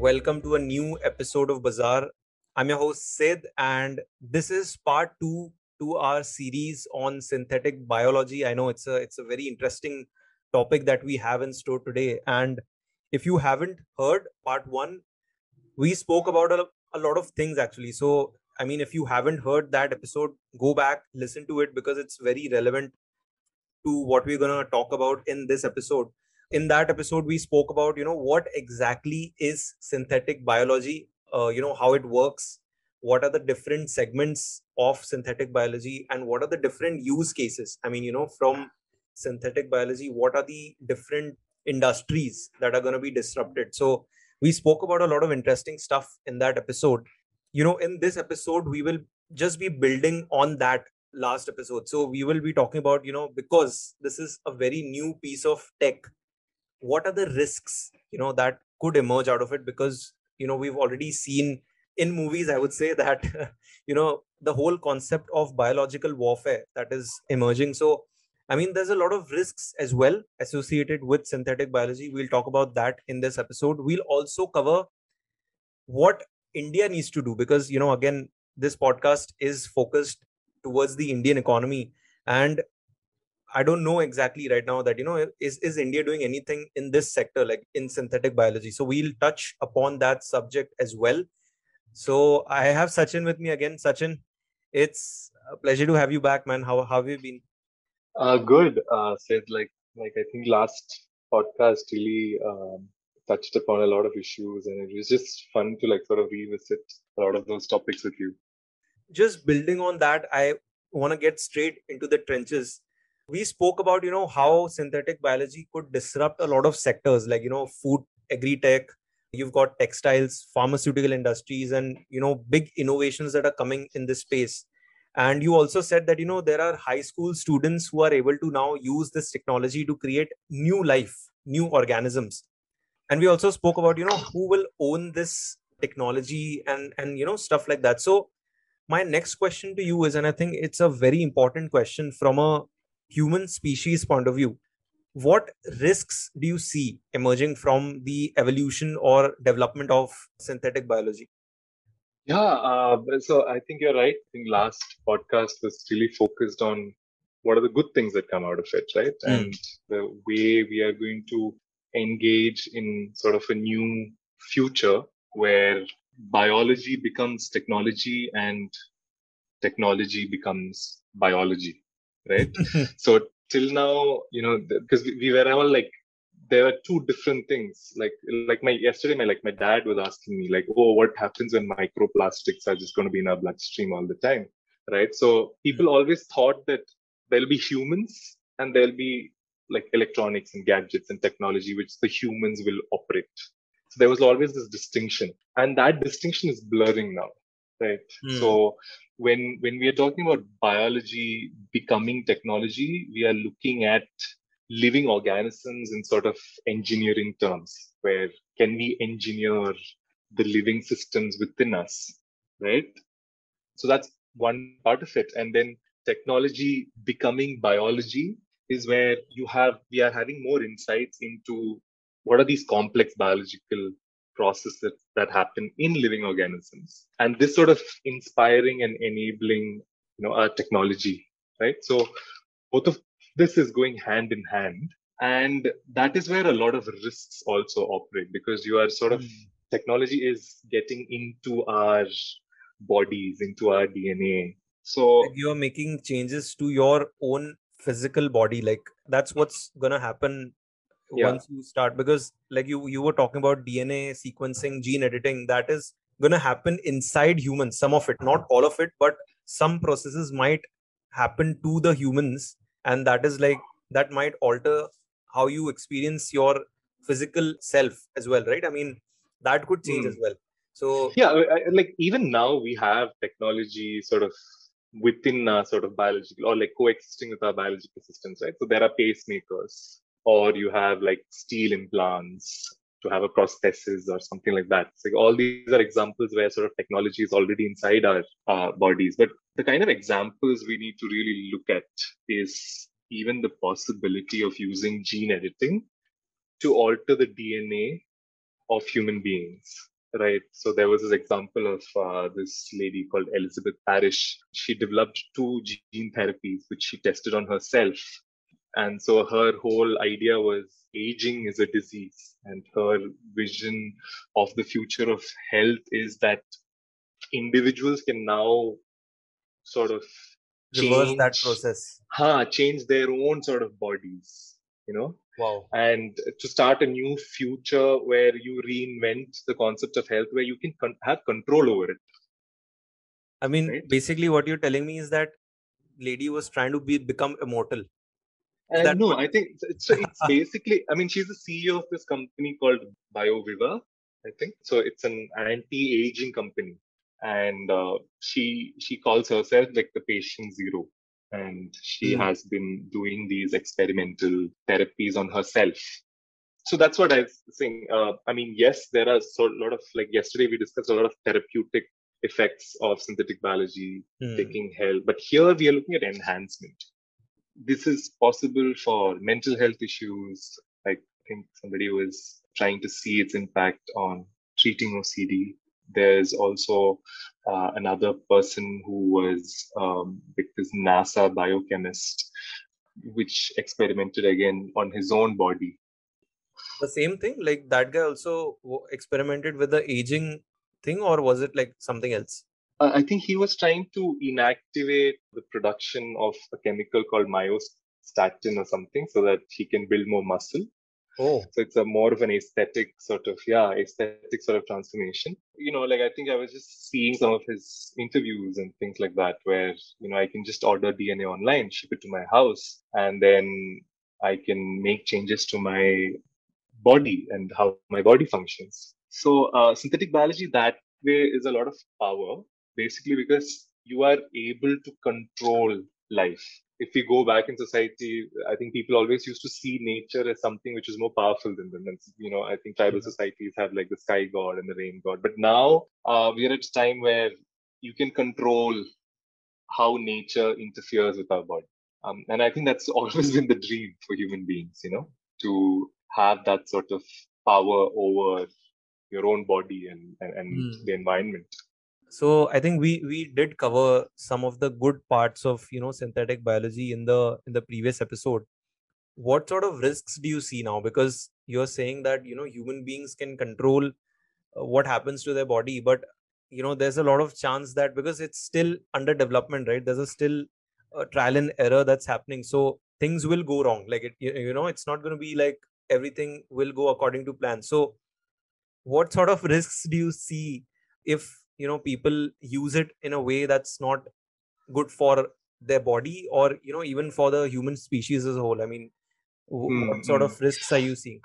Welcome to a new episode of Bazaar. I'm your host Sid, and this is part two to our series on synthetic biology. I know it's a it's a very interesting topic that we have in store today. And if you haven't heard part one, we spoke about a, a lot of things actually. So I mean, if you haven't heard that episode, go back, listen to it because it's very relevant to what we're gonna talk about in this episode in that episode we spoke about you know what exactly is synthetic biology uh, you know how it works what are the different segments of synthetic biology and what are the different use cases. I mean you know from synthetic biology what are the different industries that are going to be disrupted. So we spoke about a lot of interesting stuff in that episode. You know in this episode we will just be building on that last episode. So we will be talking about you know because this is a very new piece of tech what are the risks you know that could emerge out of it? Because you know we've already seen in movies i would say that you know the whole concept of biological warfare that is emerging. So i mean there's a lot of risks as well associated with synthetic biology. We'll talk about that in this episode. We'll also cover what india needs to do because you know again this podcast is focused towards the indian economy. And I don't know exactly right now that you know is is India doing anything in this sector like in synthetic biology. So we'll touch upon that subject as well. So I have Sachin with me again. Sachin, it's a pleasure to have you back, man. How, how have you been? Uh, good. Uh, Sid like like I think last podcast really um, touched upon a lot of issues, and it was just fun to like sort of revisit a lot of those topics with you. Just building on that, I want to get straight into the trenches we spoke about you know how synthetic biology could disrupt a lot of sectors like you know food agri tech you've got textiles pharmaceutical industries and you know big innovations that are coming in this space. And you also said that you know there are high school students who are able to now use this technology to create new life new organisms. And we also spoke about you know who will own this technology and and you know stuff like that. So my next question to you is and i think it's a very important question from a human species point of view what risks do you see emerging from the evolution or development of synthetic biology? Yeah uh, so i think you're right. I think last podcast was really focused on what are the good things that come out of it right? Mm. and the way we are going to engage in sort of a new future where biology becomes technology and technology becomes biology right? so till now, you know, because we, we were all like, there were two different things. Like, like my yesterday, my like my dad was asking me, like, oh, what happens when microplastics are just going to be in our bloodstream all the time, right? So people hmm. always thought that there'll be humans and there'll be like electronics and gadgets and technology which the humans will operate. So there was always this distinction, and that distinction is blurring now, right? Mm. So when when we are talking about biology becoming technology, we are looking at living organisms in sort of engineering terms, where can we engineer the living systems within us, right? So that's one part of it. And then technology becoming biology is where you have we are having more insights into what are these complex biological processes that happen in living organisms. And this sort of inspiring and enabling you know a technology right? So both of this is going hand in hand. And that is where a lot of risks also operate because you are sort of mm. technology is getting into our bodies into our dna so you are making changes to your own physical body. Like that's what's gonna happen yeah. once you start because like you you were talking about dna sequencing gene editing that is going to happen inside humans some of it not all of it but some processes might happen to the humans and that is like that might alter how you experience your physical self as well right i mean that could change mm. as well so yeah like even now we have technology sort of within uh, sort of biological or like coexisting with our biological systems right so there are pacemakers or you have like steel implants to have a prosthesis or something like that. So all these are examples where sort of technology is already inside our uh, bodies. But the kind of examples we need to really look at is even the possibility of using gene editing to alter the DNA of human beings, right? So there was this example of uh, this lady called Elizabeth Parrish. She developed two gene therapies, which she tested on herself. And so her whole idea was aging is a disease. And her vision of the future of health is that individuals can now sort of reverse that process. huh, change their own sort of bodies, you know? Wow. and to start a new future where you reinvent the concept of health where you can con- have control over it I mean, Right. basically, what you're telling me is that lady was trying to be become immortal. That no i think it's, basically i mean she's the ceo of this company called bioviva i think. So it's an anti-aging company. And uh, she she calls herself like the patient zero. And she Hmm. has been doing these experimental therapies on herself. So that's what i was saying. Uh, i mean yes there are so a lot of like yesterday we discussed a lot of therapeutic effects of synthetic biology Hmm. taking help. But here we are looking at enhancement this is possible for mental health issues like i think somebody was trying to see its impact on treating ocd there's also uh, another person who was um, this nasa biochemist which experimented again on his own body The same thing, like that guy also experimented with the aging thing, or was it like something else? I think he was trying to inactivate the production of a chemical called myostatin or something so that he can build more muscle. Oh, So it's a more of an aesthetic sort of, yeah, aesthetic sort of transformation. You know, like I think I was just seeing some of his interviews and things like that where, you know, I can just order DNA online, ship it to my house, and then I can make changes to my body and how my body functions. So uh, synthetic biology that way is a lot of power, basically because you are able to control life. If we go back in society, I think people always used to see nature as something which is more powerful than them. And, you know, I think tribal Mhm. societies have like the sky god and the rain god. But now uh, we are at a time where you can control how nature interferes with our body. Um, and I think that's always been the dream for human beings, you know, to have that sort of power over your own body and, and, and Hmm. the environment. So I think we we did cover some of the good parts of you know synthetic biology in the in the previous episode. What sort of risks do you see now? Because you're saying that you know human beings can control uh, what happens to their body, but you know there's a lot of chance that because it's still under development, right? There's a still a trial and error that's happening, so things will go wrong. Like it, you know, it's not going to be like everything will go according to plan. So, what sort of risks do you see if you know people use it in a way that's not good for their body or you know even for the human species as a whole i mean w- Hmm, what sort hmm. of risks are you seeing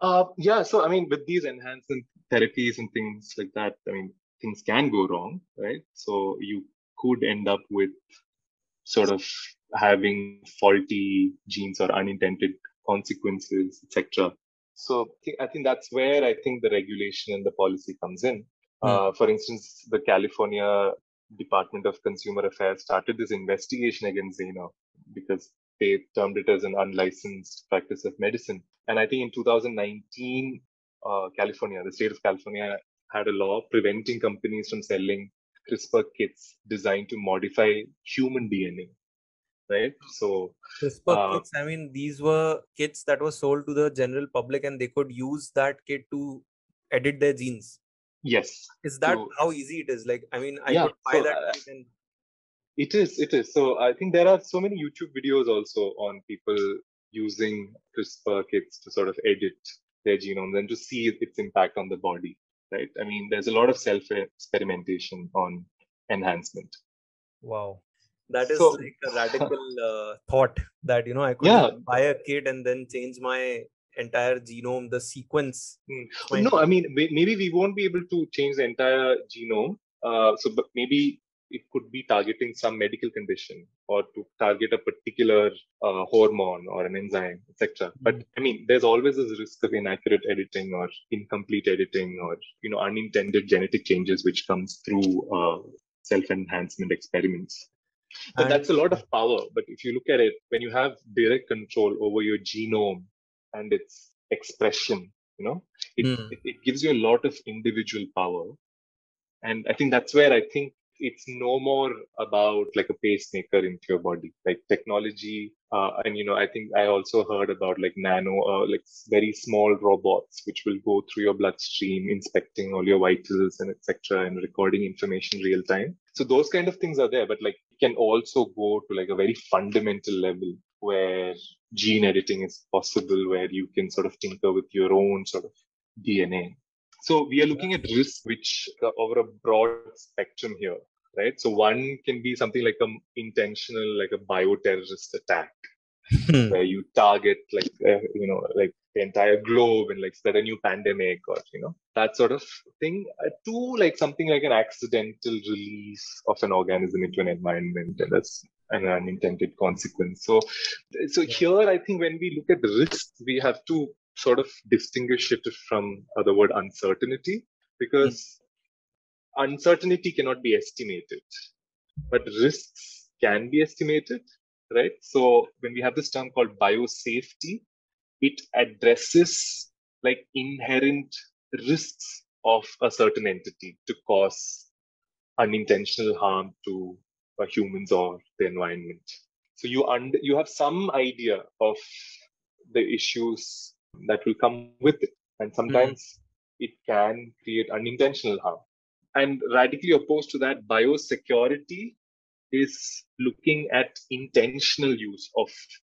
Uh, yeah, so I mean, with these enhancement therapies and things like that, I mean, things can go wrong, right? So you could end up with sort of having faulty genes or unintended consequences, etc. So I think that's where I think the regulation and the policy comes in. Hmm. Uh, for instance, the California Department of Consumer Affairs started this investigation against Zayner because they termed it as an unlicensed practice of medicine. And I think in 2019, uh, California, the state of California, had a law preventing companies from selling CRISPR kits designed to modify human DNA. Right. So, CRISPR Uh, kits i mean these were kits that were sold to the general public and they could use that kit to edit their genes yes, is that So- how easy it is like i mean i Yeah, could buy so, that uh, and it is. It is. So, I think there are so many YouTube videos also on people using CRISPR kits to sort of edit their genomes and to see its impact on the body. Right. I mean, there's a lot of self experimentation on enhancement. wow that is So- like a radical uh, thought that you know i could Yeah. buy a kit and then change my entire genome the sequence Hmm. No, I mean, maybe we won't be able to change the entire genome. Uh, so, but maybe it could be targeting some medical condition or to target a particular uh, hormone or an enzyme, etc. But I mean, there's always this risk of inaccurate editing or incomplete editing or you know unintended genetic changes which comes through uh, self-enhancement experiments. But And- that's a lot of power. But if you look at it, when you have direct control over your genome and its expression, you know, it, Mm. it, gives you a lot of individual power. And I think that's where I think it's no more about like a pacemaker into your body, like technology. Uh, and you know, I think I also heard about like nano, uh, like very small robots which will go through your bloodstream, inspecting all your vitals and etc. and recording information real time. So those kind of things are there, but like it can also go to like a very fundamental level where gene editing is possible, where you can sort of tinker with your own sort of DNA. So we are looking at risks which are over a broad spectrum here, right? So one can be something like an intentional, like a bioterrorist attack, Hmm. where you target like uh, you know like the entire globe and like spread a new pandemic or you know that sort of thing. Uh, two like something like an accidental release of an organism into an environment, and that's an unintended consequence. So, so here I think when we look at the risks, we have to sort of distinguish it from uh, the word uncertainty because uncertainty cannot be estimated, but risks can be estimated, right? So when we have this term called biosafety, it addresses like inherent risks of a certain entity to cause unintentional harm to uh, humans or the environment. So you you have some idea of the issues that will come with it, and sometimes it can create unintentional harm. And radically opposed to that, biosecurity is looking at intentional use of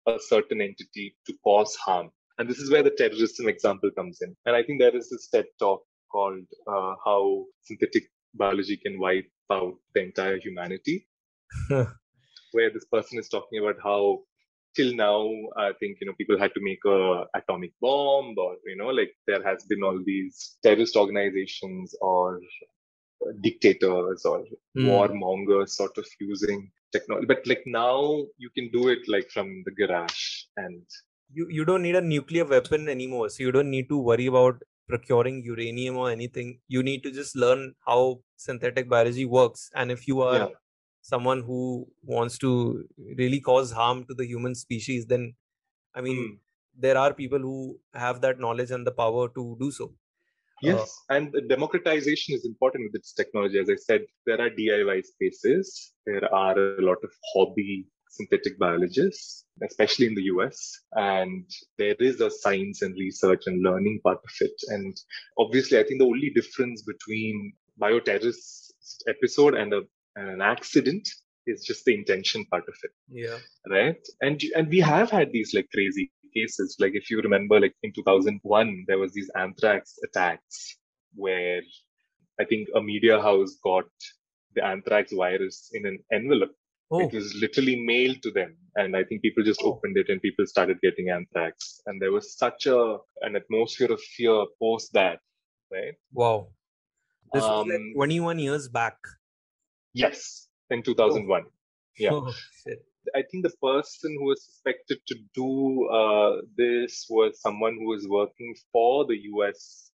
a certain entity to cause harm. And this is where the terrorism example comes in. And I think there is this TED talk called uh, How Synthetic Biology Can Wipe Out the Entire Humanity, where this person is talking about how till now, I think, you know, people had to make a atomic bomb or, you know, like there has been all these terrorist organizations or dictators or Hmm. warmongers sort of using technology. But like now you can do it like from the garage and You you don't need a nuclear weapon anymore, so you don't need to worry about procuring uranium or anything. You need to just learn how synthetic biology works. And if you are Yeah. Someone who wants to really cause harm to the human species, then I mean, Hmm. there are people who have that knowledge and the power to do so. Yes, and the democratization is important with this technology. As I said, there are DIY spaces. There are a lot of hobby synthetic biologists, especially in the US. And there is a science and research and learning part of it. And obviously, I think the only difference between bioterrorist episode and, a, and an accident is just the intention part of it Yeah. right and and we have had these like crazy cases like if you remember like in 2001 there was these anthrax attacks where i think a media house got the anthrax virus in an envelope Oh, it was literally mailed to them and i think people just Oh. opened it and people started getting anthrax and there was such a an atmosphere of fear post that right wow. This was like Um, 21 years back. Yes in 2001 Yeah. Oh. I think the person who was suspected to do uh, this was someone who was working for the US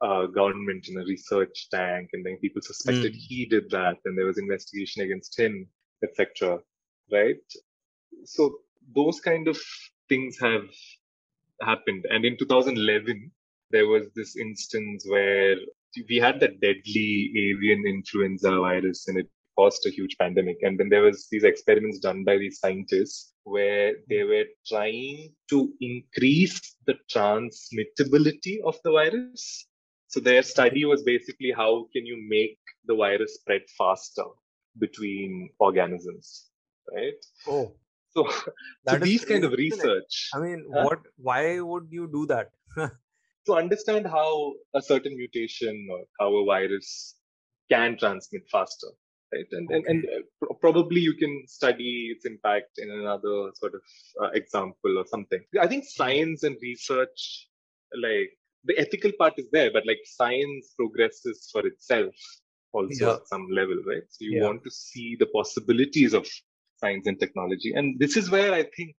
uh, government in a research tank, and then people suspected Mm. he did that, and there was investigation against him, etc. Right? So those kind of things have happened, and in 2011 there was this instance where we had that deadly avian influenza virus, and it caused a huge pandemic. And then there was these experiments done by these scientists where they were trying to increase the transmittability of the virus. So their study was basically how can you make the virus spread faster between organisms, right? Oh, So, so these kind of crazy, isn't it? research I mean, Huh? what? Why would you do that? to understand how a certain mutation or how a virus can transmit faster right? And and, and uh, probably you can study its impact in another sort of uh, example or something. I think science and research like the ethical part is there but like science progresses for itself also Yeah. at some level right? So you Yeah. want to see the possibilities of science and technology. And this is where i think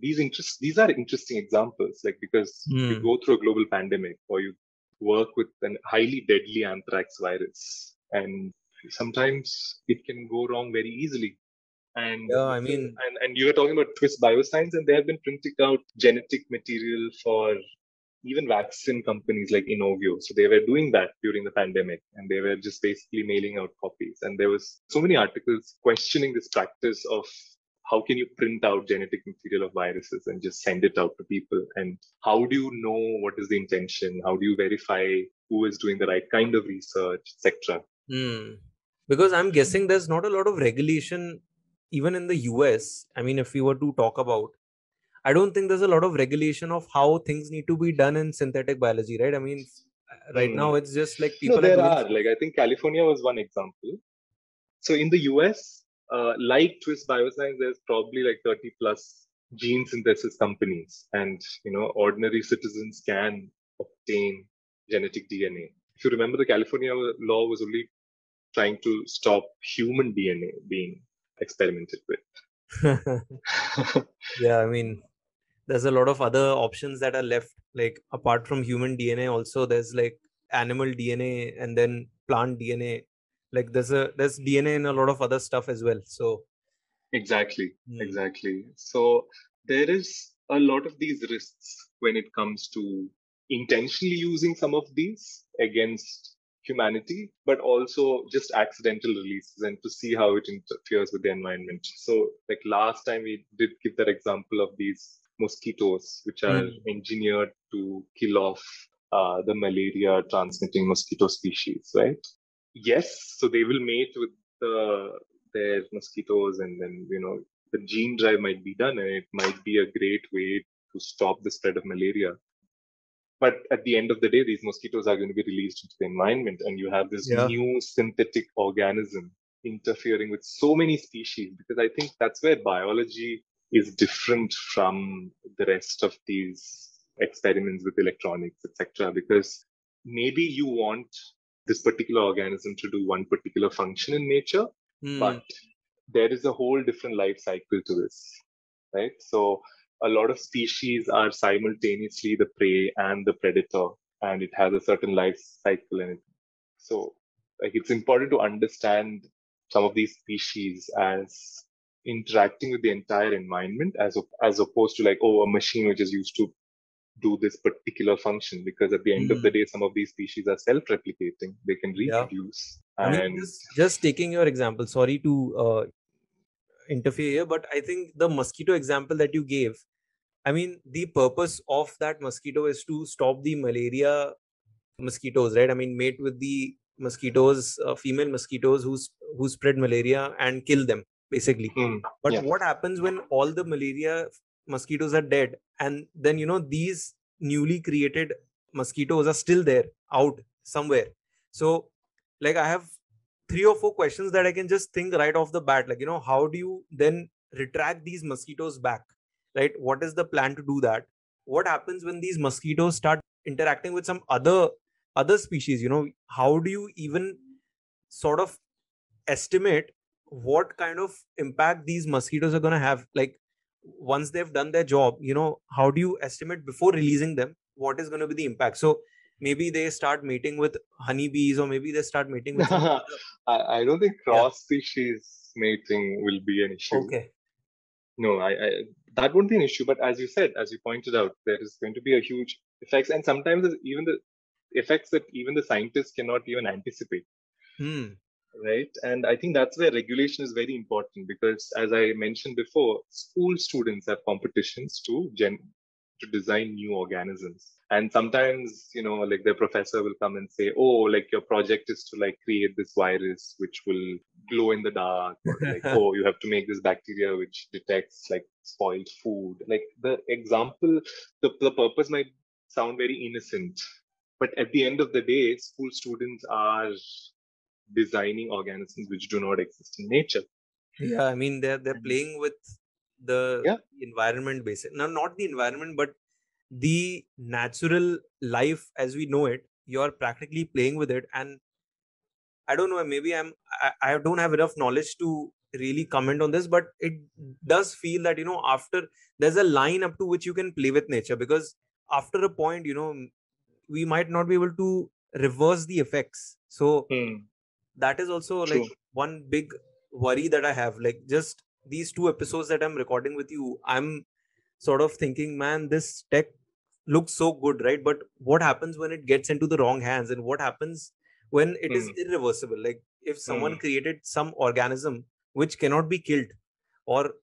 these interest these are interesting examples like because you Hmm. go through a global pandemic or you work with a highly deadly anthrax virus and sometimes it can go wrong very easily and Yeah, I mean- and, and you were talking about twist bioscience and they have been printing out genetic material for even vaccine companies like Inovio. So they were doing that during the pandemic and they were just basically mailing out copies. And there was so many articles questioning this practice of how can you print out genetic material of viruses and just send it out to people? And how do you know what is the intention? How do you verify who is doing the right kind of research, etc.? Hmm. Because I'm guessing there's not a lot of regulation even in the US. I mean, if we were to talk about I don't think there's a lot of regulation of how things need to be done in synthetic biology, right? I mean, right mm. now it's just like people. No, there are, are like I think California was one example. So in the US, uh, like Twist Bioscience, there's probably like 30 plus gene synthesis companies, and you know, ordinary citizens can obtain genetic DNA. If you remember, the California law was only trying to stop human DNA being experimented with. yeah, I mean, there's a lot of other options that are left like apart from human dna also there's like animal dna and then plant dna like there's a there's dna in a lot of other stuff as well so exactly hmm. exactly so there is a lot of these risks when it comes to intentionally using some of these against humanity but also just accidental releases and to see how it interferes with the environment so like last time we did give that example of these mosquitoes, which are mm. engineered to kill off uh, the malaria transmitting mosquito species, right? Yes, so they will mate with the, their mosquitoes, and then you know the gene drive might be done, and it might be a great way to stop the spread of malaria. But at the end of the day, these mosquitoes are going to be released into the environment, and you have this yeah. new synthetic organism interfering with so many species. Because I think that's where biology is different from the rest of these experiments with electronics, etc. Because maybe you want this particular organism to do one particular function in nature, mm. but there is a whole different life cycle to this, right? So a lot of species are simultaneously the prey and the predator, and it has a certain life cycle in it. So like it's important to understand some of these species as interacting with the entire environment as as opposed to like oh a machine which is used to do this particular function because at the end mm. of the hmm. day some of these species are self-replicating they can reproduce yeah. and I mean, just, just, taking your example sorry to uh, interfere here but i think the mosquito example that you gave i mean the purpose of that mosquito is to stop the malaria mosquitoes right i mean mate with the mosquitoes uh, female mosquitoes who who spread malaria and kill them basically mm, but yeah. what happens when all the malaria mosquitoes are dead. And then you know these newly created mosquitoes are still there out somewhere. So like i have three or four questions that i can just think right off the bat. Like you know how do you then retract these mosquitoes back? Right? What is the plan to do that? What happens when these mosquitoes start interacting with some other other species? You know how do you even sort of estimate what kind of impact these mosquitoes are going to have? Like once they've done their job you know how do you estimate before releasing them what is going to be the impact? So maybe they start mating with honeybees or maybe they start mating with I, I don't think cross species yeah. mating will be an issue. Okay. No I, I that won't be an issue but as you said as you pointed out there is going to be a huge effects and sometimes even the effects that even the scientists cannot even anticipate. Hmm right? And i think that's where regulation is very important because as i mentioned before school students have competitions to gen to design new organisms. And sometimes you know like the professor will come and say oh like your project is to like create this virus which will glow in the dark or like oh you have to make this bacteria which detects like spoiled food. Like the example the, the purpose might sound very innocent but at the end of the day school students are designing organisms which do not exist in nature. Yeah, I mean they're they're playing with the yeah. environment basically. Now not the environment, but the natural life as we know it. You're practically playing with it, and I don't know. Maybe I'm I, I don't have enough knowledge to really comment on this, but it does feel that you know after there's a line up to which you can play with nature because after a point, you know, we might not be able to reverse the effects. So hmm that is also True. like one big worry that i have like just these two episodes that i'm recording with you i'm sort of thinking man this tech looks so good right but what happens when it gets into the wrong hands and what happens when it mm. is hmm. irreversible like if someone mm. created some organism which cannot be killed or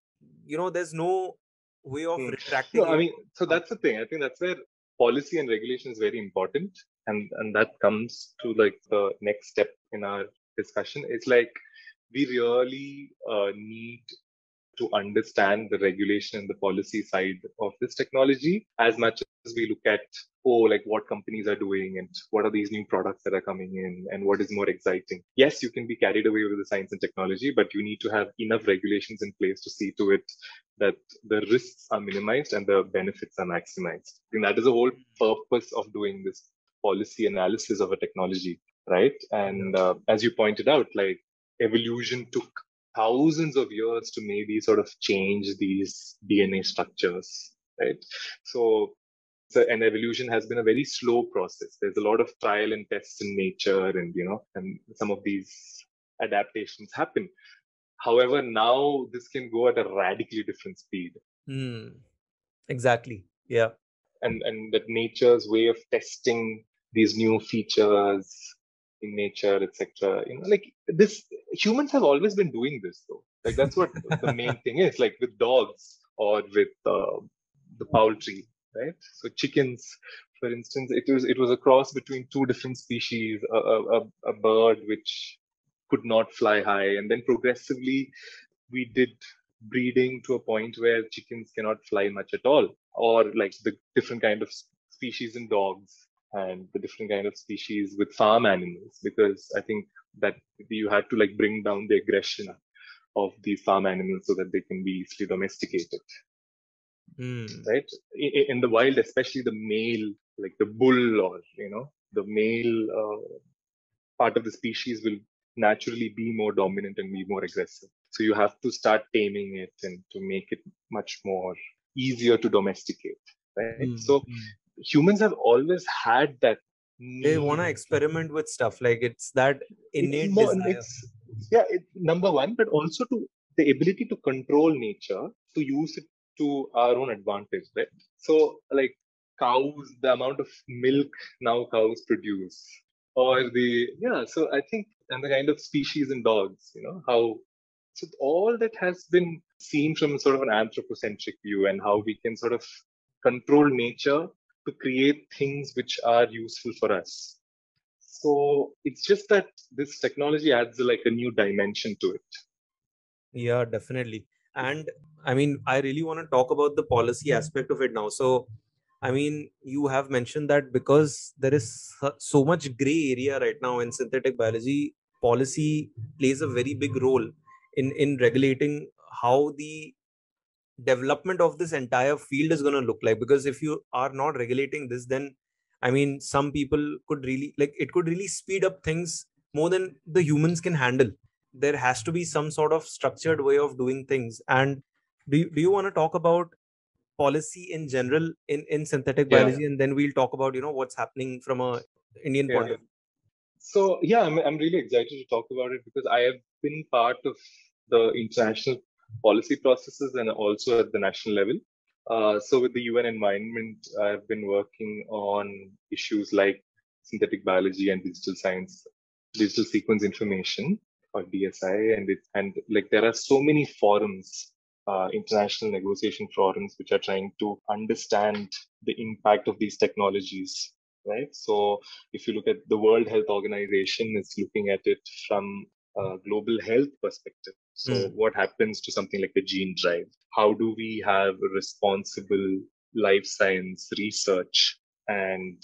you know there's no way of mm. retracting no, i mean so that's the thing i think that's where policy and regulation is very important and and that comes to like the next step in our discussion. It's like we really uh, need to understand the regulation and the policy side of this technology as much as we look at oh like what companies are doing and what are these new products that are coming in and what is more exciting. Yes you can be carried away with the science and technology but you need to have enough regulations in place to see to it that the risks are minimized and the benefits are maximized. I think that is the whole purpose of doing this policy analysis of a technology right and uh, as you pointed out like evolution took thousands of years to maybe sort of change these DNA structures, right? So, so an evolution has been a very slow process. There's a lot of trial and tests in nature, and you know, and some of these adaptations happen. However, now this can go at a radically different speed. Mm, exactly. Yeah. And and that nature's way of testing these new features in nature, etc. You know, like this, humans have always been doing this though. Like that's what the main thing is. Like with dogs or with uh, the poultry, right? So chickens, for instance, it was it was a cross between two different species, a, a, a bird which could not fly high, and then progressively we did breeding to a point where chickens cannot fly much at all, or like the different kind of species in dogs and the different kind of species with farm animals because i think that you had to like bring down the aggression of these farm animals so that they can be easily domesticated mm. right in, in, the wild especially the male like the bull or you know the male uh, part of the species will naturally be more dominant and be more aggressive so you have to start taming it and to make it much more easier to domesticate right mm. so hmm humans have always had that they want to experiment with stuff like it's that innate it's more, desire. Yeah it, number one but also to the ability to control nature to use it to our own advantage right so like cows the amount of milk now cows produce or the yeah so i think and the kind of species in dogs you know how so all that has been seen from sort of an anthropocentric view and how we can sort of control nature to create things which are useful for us. So it's just that this technology adds like a new dimension to it. Yeah, definitely. And I mean, I really want to talk about the policy aspect of it now. So, I mean, you have mentioned that because there is so much gray area right now in synthetic biology, policy plays a very big role in in regulating how the development of this entire field is going to look like. Because if you are not regulating this then i mean some people could really like it could really speed up things more than the humans can handle. There has to be some sort of structured way of doing things. And do you, do you want to talk about policy in general in in synthetic biology? And then we'll talk about you know what's happening from a indian yeah. point of view. So yeah I'm, I'm really excited to talk about it because i have been part of the international policy processes and also at the national level. Uh, so with the UN environment, I've been working on issues like synthetic biology and digital science, digital sequence information or DSI, and it, and like there are so many forums, uh, international negotiation forums, which are trying to understand the impact of these technologies. Right. So if you look at the World Health Organization, is looking at it from a global health perspective. So, mm. what happens to something like the gene drive? How do we have responsible life science research and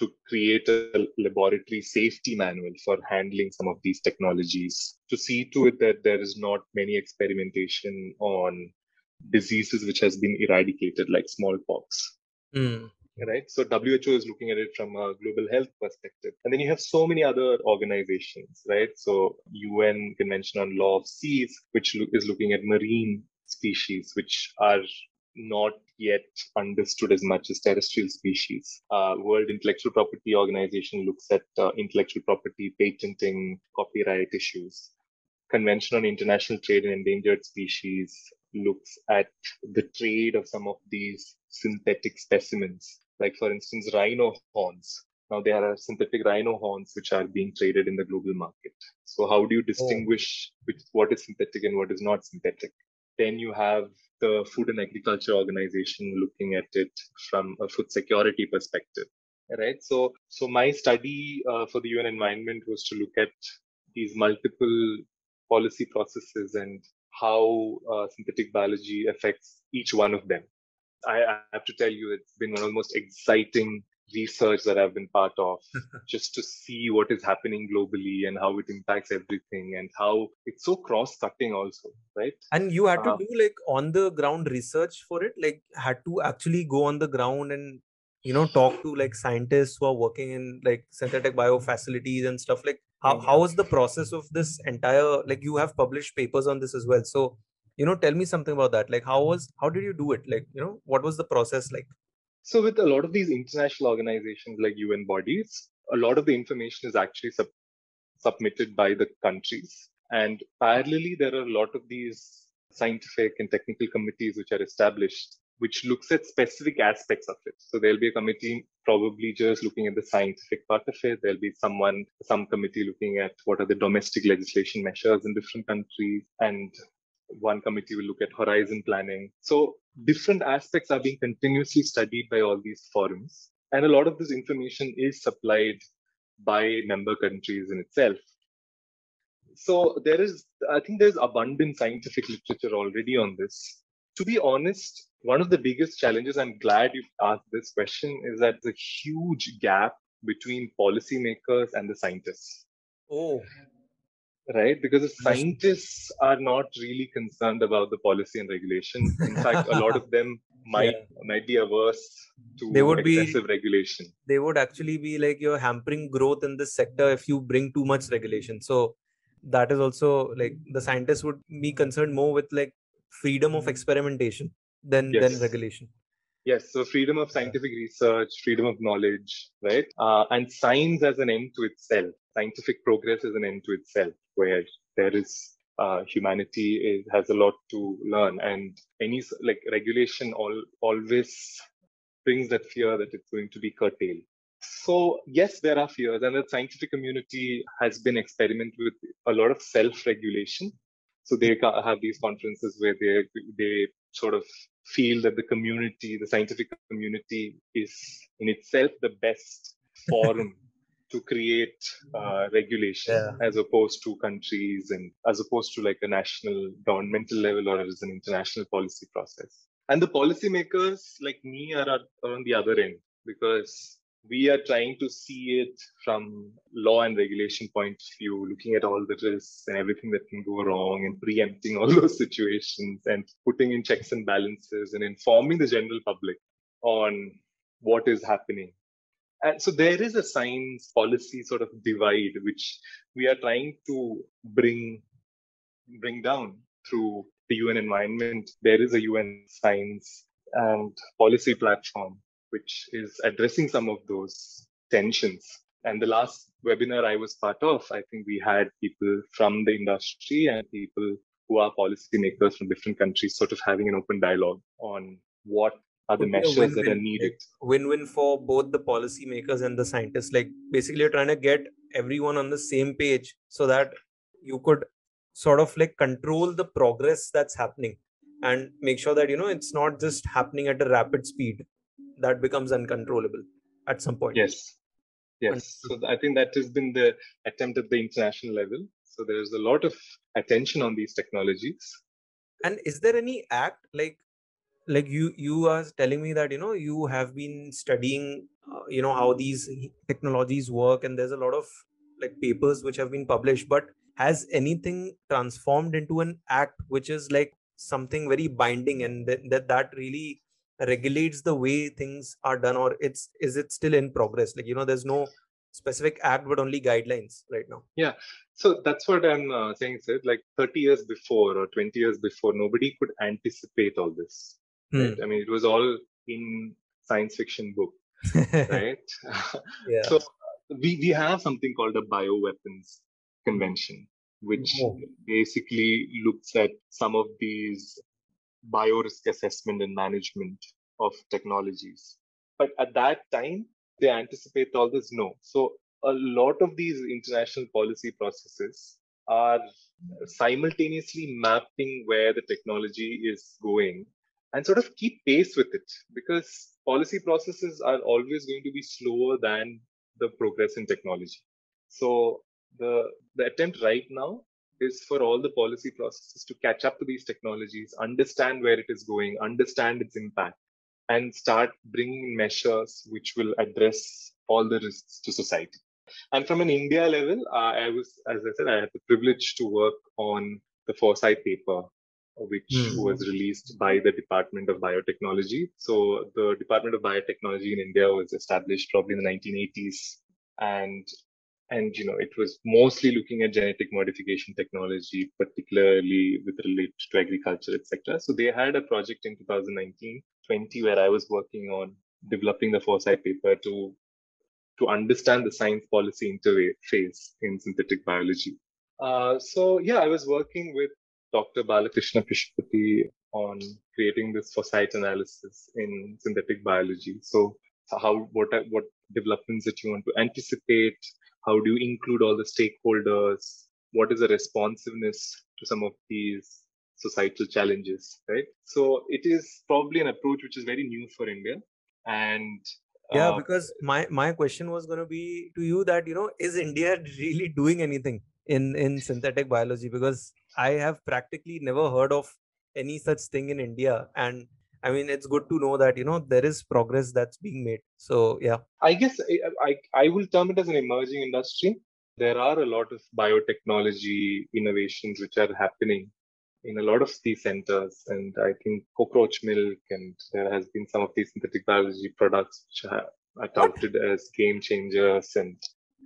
to create a laboratory safety manual for handling some of these technologies to see to it that there is not many experimentation on diseases which has been eradicated like smallpox mm right? So WHO is looking at it from a global health perspective. And then you have so many other organizations, right? So UN Convention on Law of Seas, which is looking at marine species, which are not yet understood as much as terrestrial species. Uh, World Intellectual Property Organization looks at uh, intellectual property, patenting, copyright issues. Convention on International Trade in Endangered Species looks at the trade of some of these synthetic specimens, like for instance, rhino horns. Now there are synthetic rhino horns which are being traded in the global market. So how do you oh. distinguish oh. which, what is synthetic and what is not synthetic? Then you have the Food and Agriculture Organization looking at it from a food security perspective, right? So, so my study uh, for the UN environment was to look at these multiple policy processes and how uh, synthetic biology affects each one of them. I, I, have to tell you, it's been one of the most exciting research that I've been part of, just to see what is happening globally and how it impacts everything and how it's so cross-cutting also, right? And you had to uh, do like on the ground research for it, like had to actually go on the ground and you know talk to like scientists who are working in like synthetic bio facilities and stuff like how, how was the process of this entire like you have published papers on this as well so you know tell me something about that like how was how did you do it like you know what was the process like so with a lot of these international organizations like un bodies a lot of the information is actually sub- submitted by the countries and parallelly there are a lot of these scientific and technical committees which are established which looks at specific aspects of it. So there'll be a committee probably just looking at the scientific part of it. There'll be someone, some committee looking at what are the domestic legislation measures in different countries. And one committee will look at horizon planning. So different aspects are being continuously studied by all these forums. And a lot of this information is supplied by member countries in itself. So there is, I think there's abundant scientific literature already on this. To be honest, one of the biggest challenges, I'm glad you asked this question, is that the huge gap between policymakers and the scientists. Oh. Right? Because the scientists are not really concerned about the policy and regulation. In fact, a lot of them might yeah. might be averse to they would excessive be, regulation. They would actually be like you're hampering growth in this sector if you bring too much regulation. So that is also like the scientists would be concerned more with like freedom of mm-hmm. experimentation than yes. than regulation yes so freedom of scientific research freedom of knowledge right? Uh, and science as an end to itself scientific progress is an end to itself where there is uh, humanity is, has a lot to learn. And any like regulation all, always brings that fear that it's going to be curtailed. So yes there are fears and the scientific community has been experimenting with a lot of self-regulation. So they have these conferences where they they sort of feel that the community, the scientific community, is in itself the best forum to create uh, regulation yeah. as opposed to countries and as opposed to like a national governmental level or as an international policy process. And the policymakers like me are, are on the other end because we are trying to see it from law and regulation point of view, looking at all the risks and everything that can go wrong and preempting all those situations and putting in checks and balances and informing the general public on what is happening. And so there is a science policy sort of divide, which we are trying to bring, bring down through the UN environment. There is a UN science and policy platform which is addressing some of those tensions. And the last webinar I was part of, I think we had people from the industry and people who are policymakers from different countries sort of having an open dialogue on what are the measures that are needed. Win-win for both the policymakers and the scientists. Like basically you're trying to get everyone on the same page so that you could sort of like control the progress that's happening and make sure that you know it's not just happening at a rapid speed that becomes uncontrollable at some point. Yes. Yes. So i think that has been the attempt at the international level. So there's a lot of attention on these technologies. And is there any act like like you you are telling me that you know you have been studying uh, you know how these technologies work and there's a lot of like papers which have been published but has anything transformed into an act which is like something very binding and that that, that really regulates the way things are done or it's is it still in progress like you know there's no specific act but only guidelines right now yeah so that's what i'm uh, saying Sid like 30 years before or 20 years before nobody could anticipate all this hmm. right? i mean it was all in science fiction book right yeah. so we, we have something called a bioweapons convention which oh. basically looks at some of these biorisk assessment and management of technologies. But at that time, they anticipate all this? No. So a lot of these international policy processes are simultaneously mapping where the technology is going and sort of keep pace with it because policy processes are always going to be slower than the progress in technology. So the the attempt right now is for all the policy processes to catch up to these technologies, understand where it is going, understand its impact, and start bringing measures which will address all the risks to society. And from an India level, uh, I was, as I said, I had the privilege to work on the foresight paper, which mm. was released by the Department of Biotechnology. So the Department of Biotechnology in India was established probably in the 1980s, and and you know it was mostly looking at genetic modification technology particularly with relate to agriculture etc so they had a project in 2019 20 where i was working on developing the foresight paper to to understand the science policy interface in synthetic biology. Uh, so yeah i was working with dr balakrishna Pisupati on creating this foresight analysis in synthetic biology. So how what what developments that you want to anticipate how do you include all the stakeholders? What is the responsiveness to some of these societal challenges right? So it is probably an approach which is very new for india and yeah uh, because my my question was going to be to you that you know is india really doing anything in in synthetic biology? Because i have practically never heard of any such thing in india and I mean, it's good to know that you know there is progress that's being made. So yeah, I guess I, I, I will term it as an emerging industry. There are a lot of biotechnology innovations which are happening in a lot of these centers, and I think cockroach milk, and there has been some of these synthetic biology products which are, are touted what? as game changers. And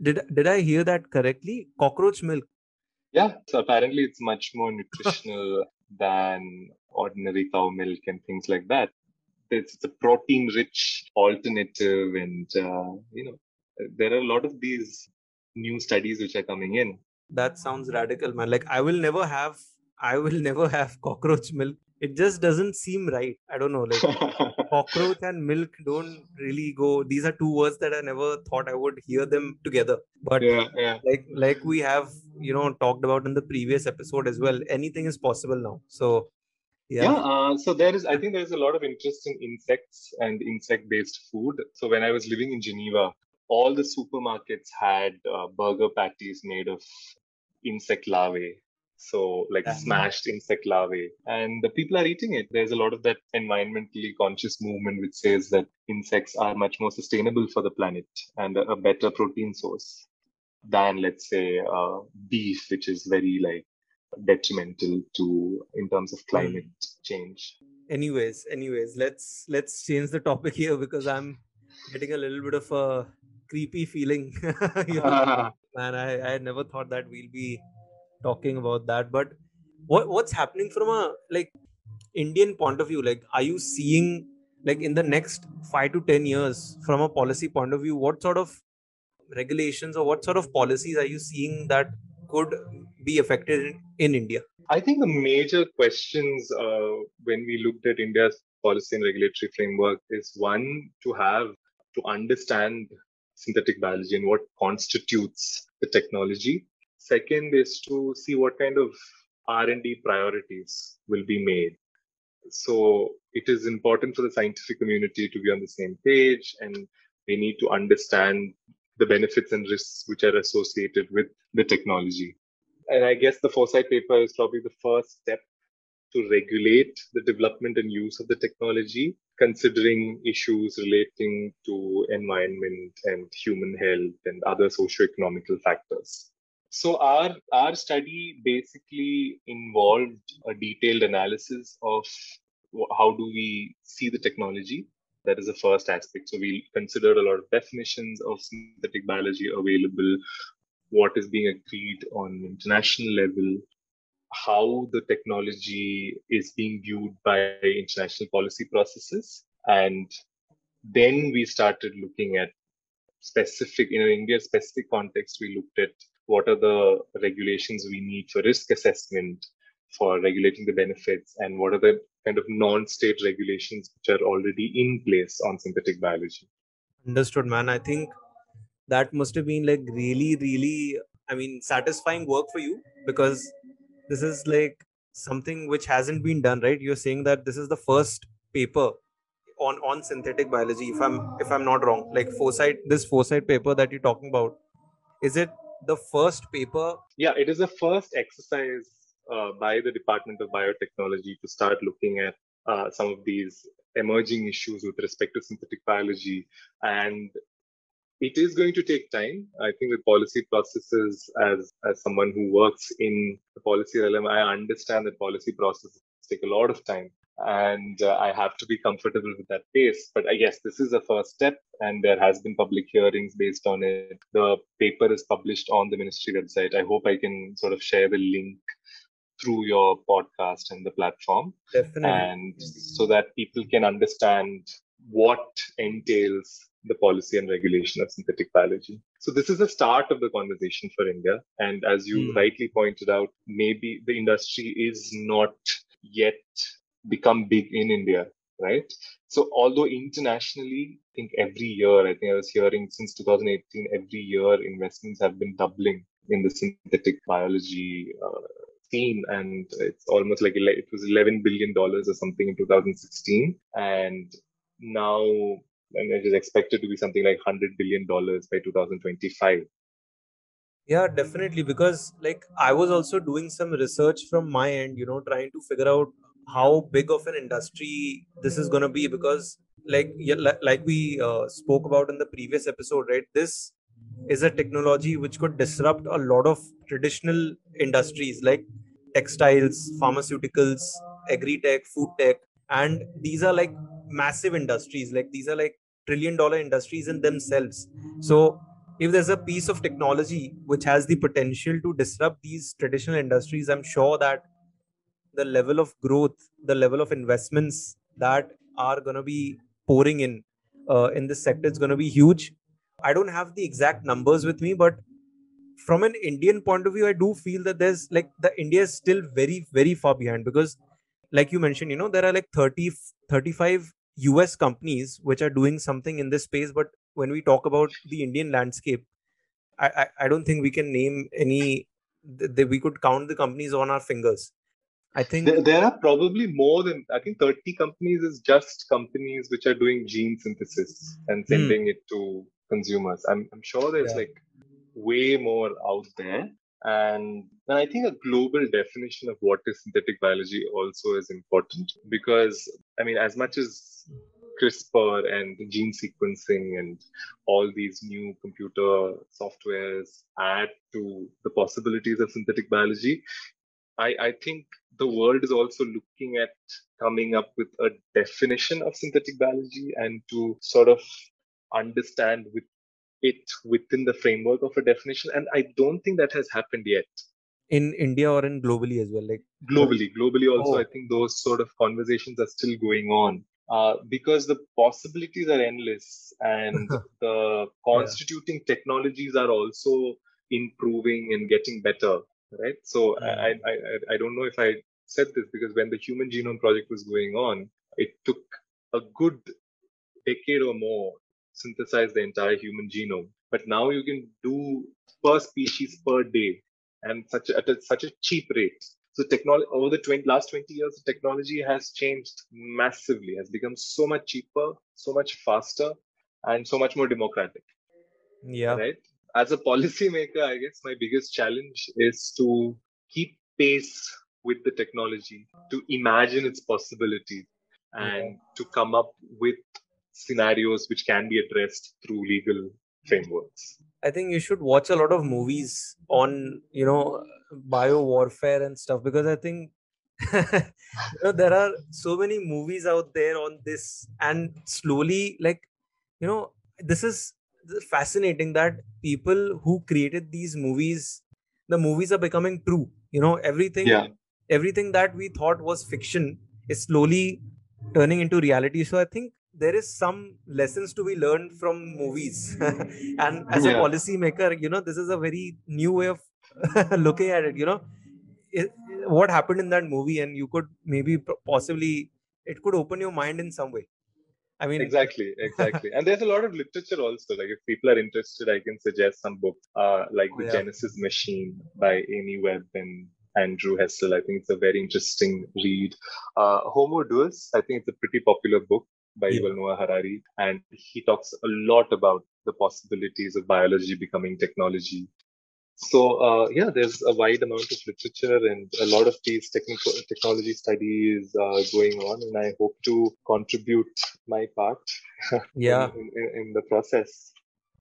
did did I hear that correctly? Cockroach milk. Yeah, so apparently it's much more nutritional than ordinary cow milk and things like that. It's a protein rich alternative, and uh, you know, there are a lot of these new studies which are coming in. That sounds radical, man. Like, I will never have, I will never have cockroach milk. It just doesn't seem right. I don't know. Like, cockroach and milk don't really go. These are two words that I never thought I would hear them together. But yeah, yeah. like, like we have, you know, talked about in the previous episode as well. Anything is possible now. So yeah, yeah uh, so there is i think there's a lot of interest in insects and insect based food. So when i was living in geneva all the supermarkets had uh, burger patties made of insect larvae. So like smashed insect larvae. And the people are eating it. There's a lot of that environmentally conscious movement which says that insects are much more sustainable for the planet and a, a better protein source than let's say uh, beef which is very like detrimental to in terms of hmm. climate change anyways anyways let's let's change the topic here because i'm getting a little bit of a creepy feeling you know? man I, I never thought that we'll be talking about that but what what's happening from a like indian point of view like are you seeing like in the next 5 to 10 years from a policy point of view what sort of regulations or what sort of policies are you seeing that could be affected in, in India? I think the major questions uh, when we looked at India's policy and regulatory framework is one to have to understand synthetic biology and what constitutes the technology. Second is to see what kind of R&D priorities will be made. So it is important for the scientific community to be on the same page and they need to understand the benefits and risks which are associated with the technology. And I guess the foresight paper is probably the first step to regulate the development and use of the technology, considering issues relating to environment and human health and other socio-economical factors. So our, our study basically involved a detailed analysis of how do we see the technology that is the first aspect. So we considered a lot of definitions of synthetic biology available, what is being agreed on international level, how the technology is being viewed by international policy processes. And then we started looking at specific, in India specific context, we looked at what are the regulations we need for risk assessment, for regulating the benefits, and what are the kind of non-state regulations which are already in place on synthetic biology. Understood, man. I think that must have been like really, really, I mean, satisfying work for you because this is like something which hasn't been done, right? You're saying that this is the first paper on on synthetic biology. If I'm if I'm not wrong, like foresight, this foresight paper that you're talking about, is it the first paper? Yeah, it is the first exercise by the Department of Biotechnology to start looking at uh, some of these emerging issues with respect to synthetic biology. And it is going to take time. I think the policy processes, as, as someone who works in the policy realm, I understand that policy processes take a lot of time. And uh, I have to be comfortable with that pace. But I guess this is a first step, and there has been public hearings based on it. The paper is published on the ministry website. I hope I can sort of share the link through your podcast and the platform. Definitely. And so that people can understand what entails the policy and regulation of synthetic biology. So this is the start of the conversation for India. And as you mm. rightly pointed out, maybe the industry is not yet become big in India, right? So although internationally, I think every year, I think I was hearing since 2018, every year investments have been doubling in the synthetic biology uh, scene and it's almost like it was 11 billion dollars or something in 2016 and now and it is expected to be something like 100 billion dollars by 2025 yeah definitely because like i was also doing some research from my end you know trying to figure out how big of an industry this is going to be because like like we uh, spoke about in the previous episode right? This is a technology which could disrupt a lot of traditional industries like textiles pharmaceuticals agri-tech food tech. And these are like massive industries like these are like trillion dollar industries in themselves. So if there's a piece of technology which has the potential to disrupt these traditional industries i'm sure that the level of growth the level of investments that are going to be pouring in uh, in this sector is going to be huge i don't have the exact numbers with me but from an indian point of view i do feel that there's like the india is still very very far behind because like you mentioned you know there are like 30 35 US companies which are doing something in this space, but when we talk about the Indian landscape, I, I, I don't think we can name any. That we could count the companies on our fingers. I think there, there, are probably more than I think 30 companies is just companies which are doing gene synthesis and hmm. sending mm. it to consumers. I'm, I'm sure there's yeah. like way more out there. And, and I think a global definition of what is synthetic biology also is important because, I mean, as much as CRISPR and gene sequencing and all these new computer softwares add to the possibilities of synthetic biology, I, I think the world is also looking at coming up with a definition of synthetic biology and to sort of understand with it within the framework of a definition. And I don't think that has happened yet. In India or in globally as well? Like globally, globally also, oh. I think those sort of conversations are still going on. Uh, because the possibilities are endless and the constituting yeah. technologies are also improving and getting better right so. I, I i don't know if i said this because when the human genome project was going on it took a good decade or more synthesize the entire human genome. But now you can do per species per day and such a, at a, such a cheap rate. So technology over the 20, last 20 years, the technology has changed massively, has become so much cheaper, so much faster, and so much more democratic. Yeah. Right. As a policymaker, I guess my biggest challenge is to keep pace with the technology, to imagine its possibilities, and yeah. to come up with scenarios which can be addressed through legal frameworks. I think you should watch a lot of movies on, you know, bio warfare and stuff because I think you know, there are so many movies out there on this, and slowly, like, you know, this is fascinating that people who created these movies, the movies are becoming true. You know, everything, yeah. everything that we thought was fiction is slowly turning into reality. So I think there is some lessons to be learned from movies. And as yeah. a policymaker you know this is a very new way of looking at it you know. It, what happened in that movie and you could maybe possibly it could open your mind in some way. I mean exactly exactly. And there's a lot of literature also like if people are interested i can suggest some books uh, like oh, the yeah. genesis machine by amy webb and andrew hessel. I think it's a very interesting read. Uh, homo deus i think it's a pretty popular book by yeah. Yuval Noah Harari, and he talks a lot about the possibilities of biology becoming technology. So uh, yeah, there's a wide amount of literature and a lot of these technical technology studies uh, going on, and I hope to contribute my part. yeah, in, in, in the process.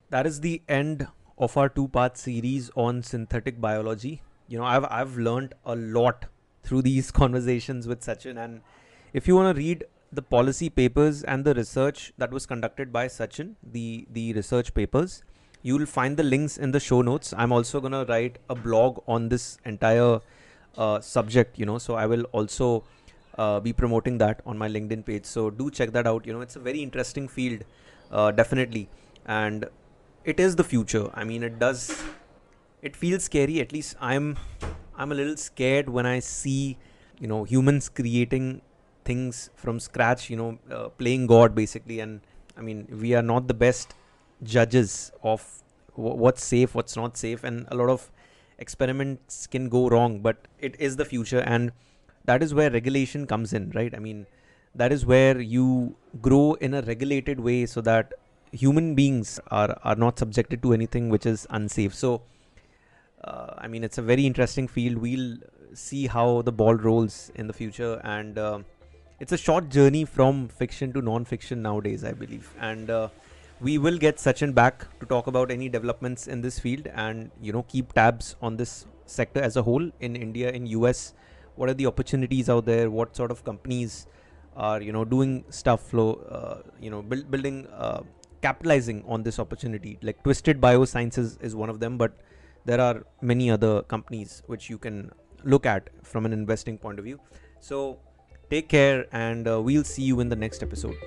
That is the end of our two-part series on synthetic biology. You know, I've I've learned a lot through these conversations with Sachin, and if you want to read the policy papers and the research that was conducted by Sachin, the the research papers. You will find the links in the show notes. I'm also gonna write a blog on this entire uh, subject. You know, so I will also uh, be promoting that on my LinkedIn page. So do check that out. You know, it's a very interesting field, uh, definitely, and it is the future. I mean, it does. It feels scary. At least I'm. I'm a little scared when I see, you know, humans creating things from scratch you know uh, playing god basically. And i mean we are not the best judges of w- what's safe what's not safe. And a lot of experiments can go wrong but it is the future. And that is where regulation comes in right? I mean that is where you grow in a regulated way so that human beings are are not subjected to anything which is unsafe. So uh, i mean it's a very interesting field. We'll see how the ball rolls in the future. And uh, it's a short journey from fiction to non-fiction nowadays, I believe, and uh, we will get Sachin back to talk about any developments in this field and you know keep tabs on this sector as a whole in India, in US. What are the opportunities out there? What sort of companies are you know doing stuff flow? Uh, you know, build, building, uh, capitalizing on this opportunity. Like Twisted Biosciences is one of them, but there are many other companies which you can look at from an investing point of view. So Take care, and uh, we'll see you in the next episode.